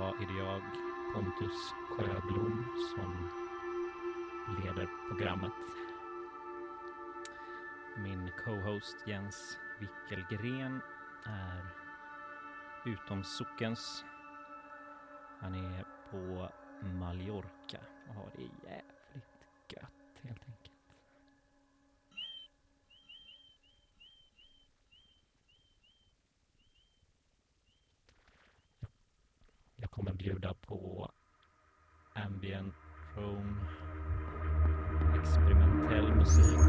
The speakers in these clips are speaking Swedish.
idag är det jag, Pontus Sjöblom, som leder programmet. Min co-host Jens Wickelgren är utom sockens. Han är på Mallorca bjuda på ambient, chrome, experimentell musik.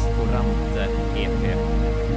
Esperanto-EP.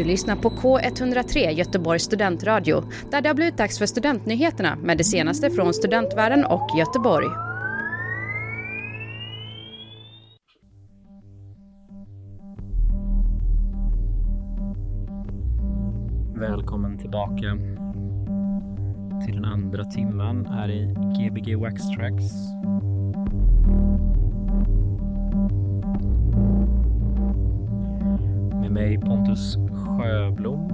Du lyssnar på K103 Göteborgs studentradio där det har blivit dags för studentnyheterna med det senaste från studentvärlden och Göteborg. Välkommen tillbaka till den andra timmen här i Gbg Wax Tracks. Med mig Pontus Sjöblom.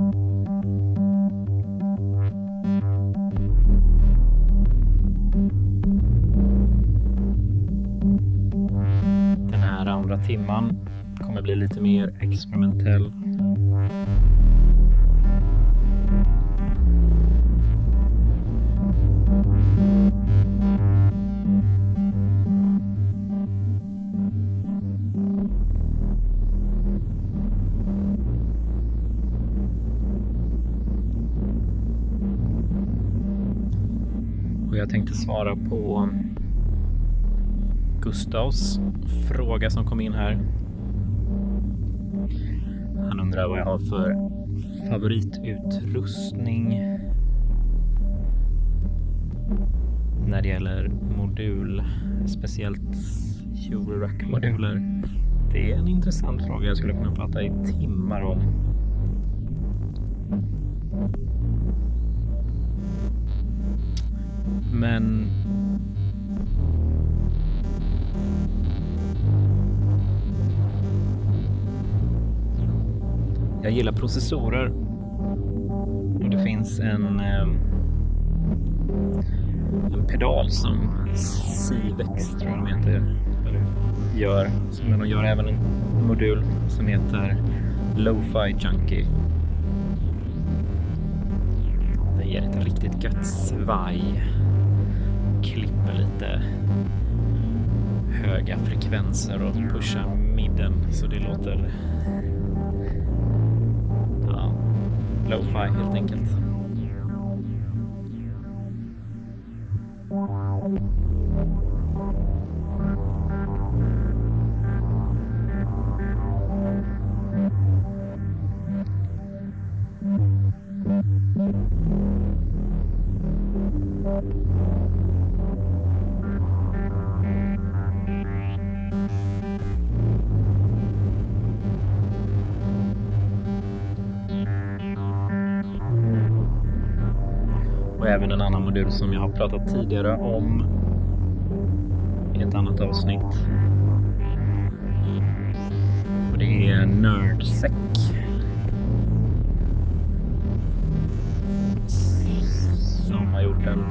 Den här andra timman kommer bli lite mer experimentell. Svara på Gustavs fråga som kom in här. Han undrar vad jag har för favoritutrustning när det gäller modul, speciellt Eurorack-moduler. Det är en intressant fråga jag skulle kunna prata i timmar om. Men jag gillar processorer. Och det finns en, ehm, en pedal som Sivex tror jag de heter. Gör. Men de gör även en modul som heter Lo-Fi Junkie. Den ger ett riktigt gött svaj. Klipper lite höga frekvenser och pushar midden så det låter ja, lo-fi helt enkelt. Även som jag har pratat tidigare om i ett annat avsnitt. Och det är NerdSec. Som har gjort en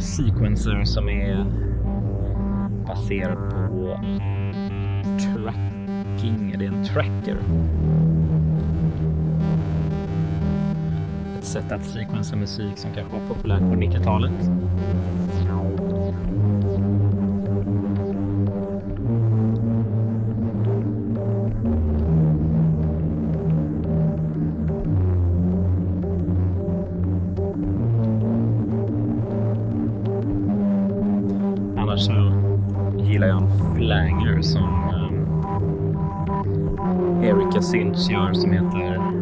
sequencer som är baserad på tracking. Det är en tracker. Ett sätt att sequensa musik som kanske var populärt på 90-talet. Annars så gillar jag en flanger som um, Erika Synch gör som heter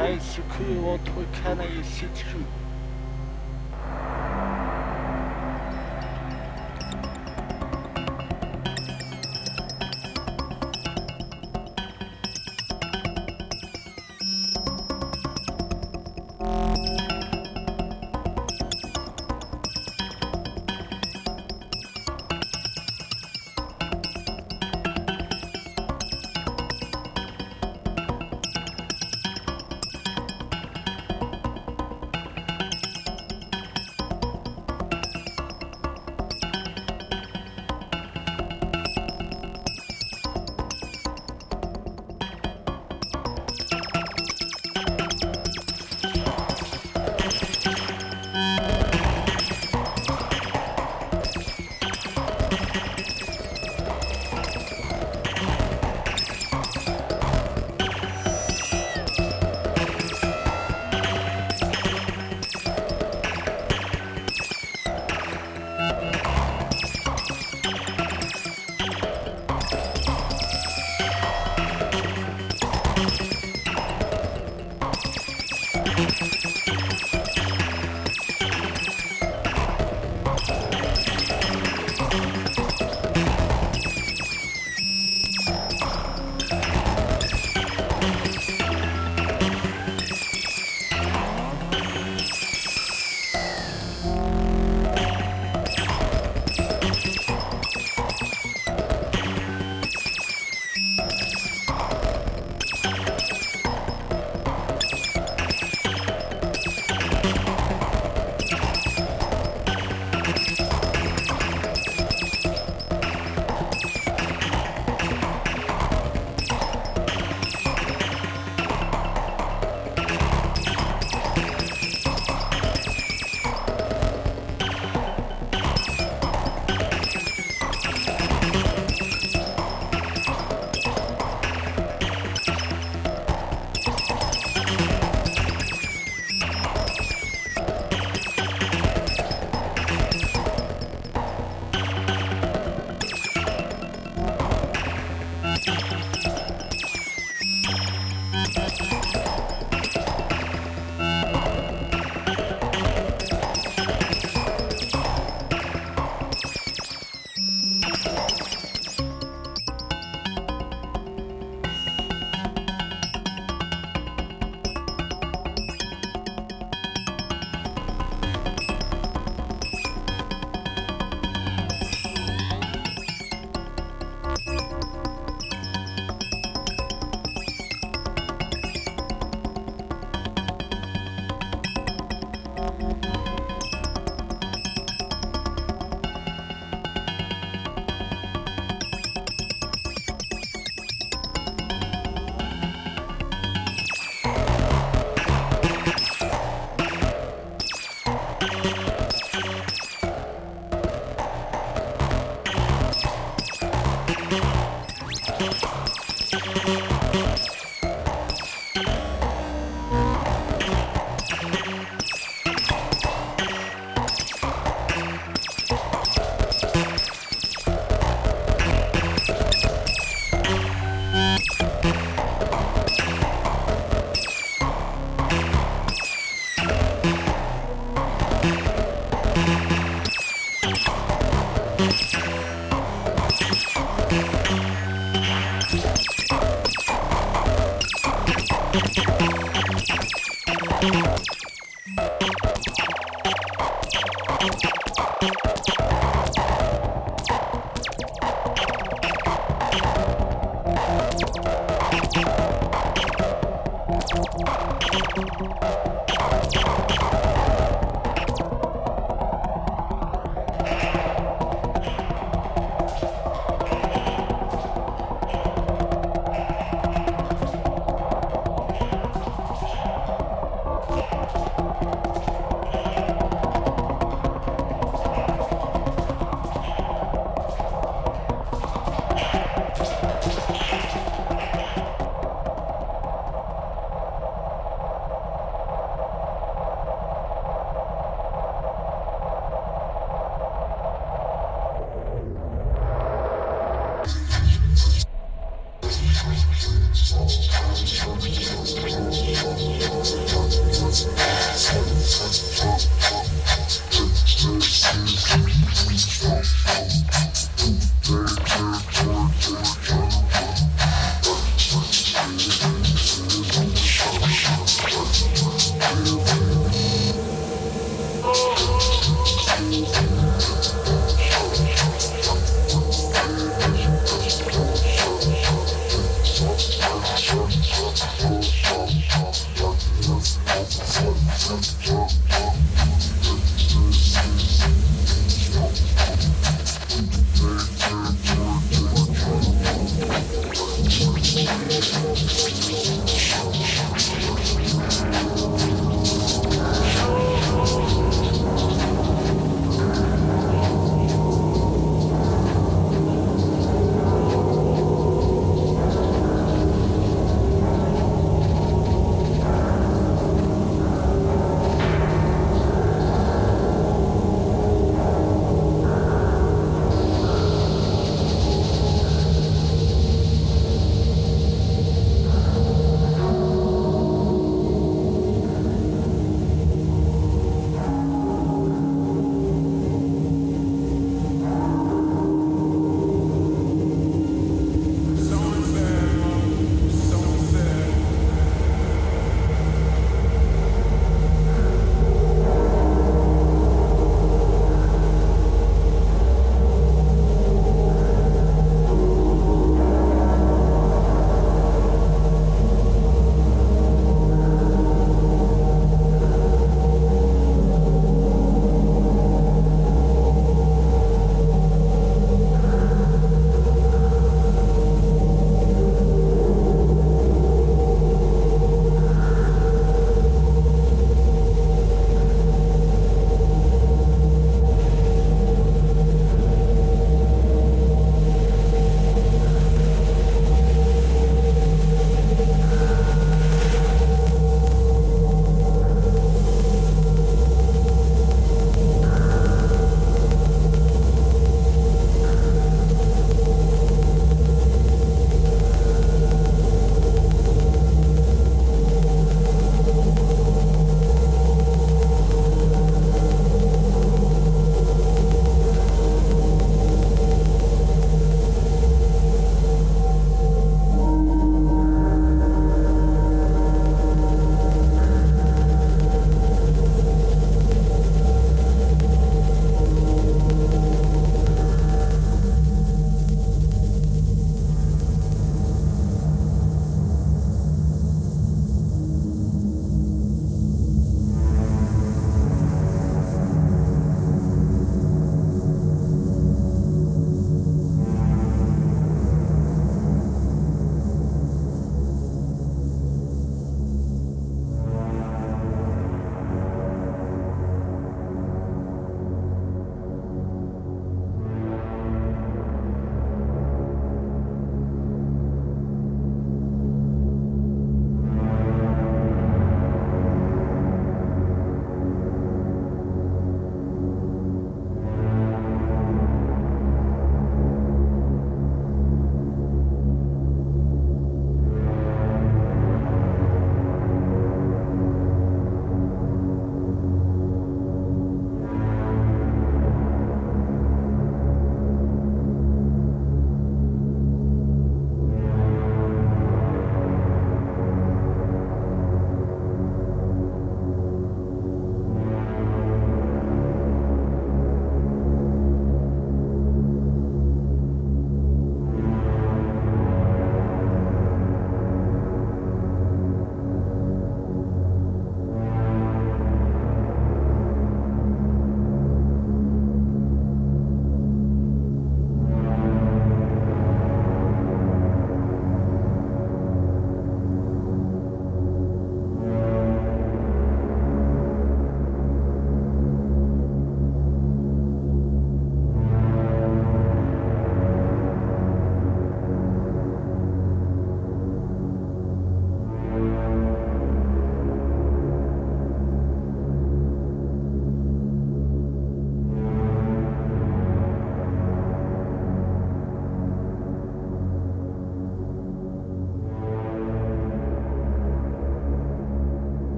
Hey, Sukuyo, what kind of you sit through?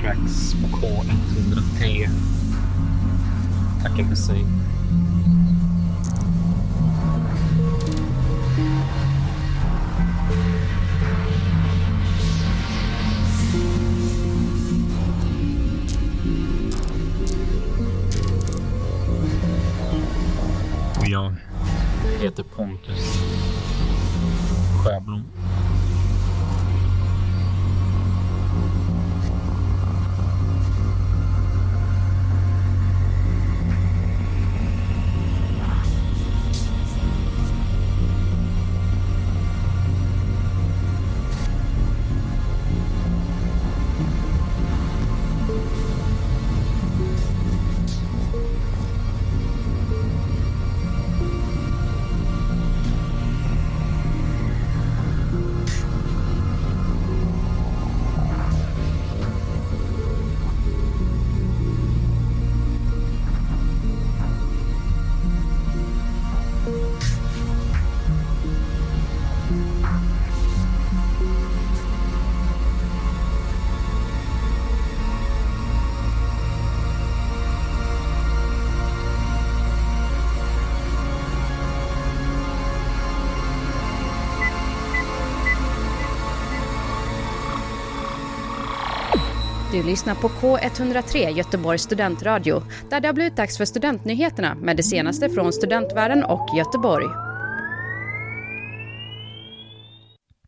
Tracks på K103 tackar för sig. Du lyssnar på K103 Göteborgs studentradio där det har blivit dags för studentnyheterna med det senaste från studentvärlden och Göteborg.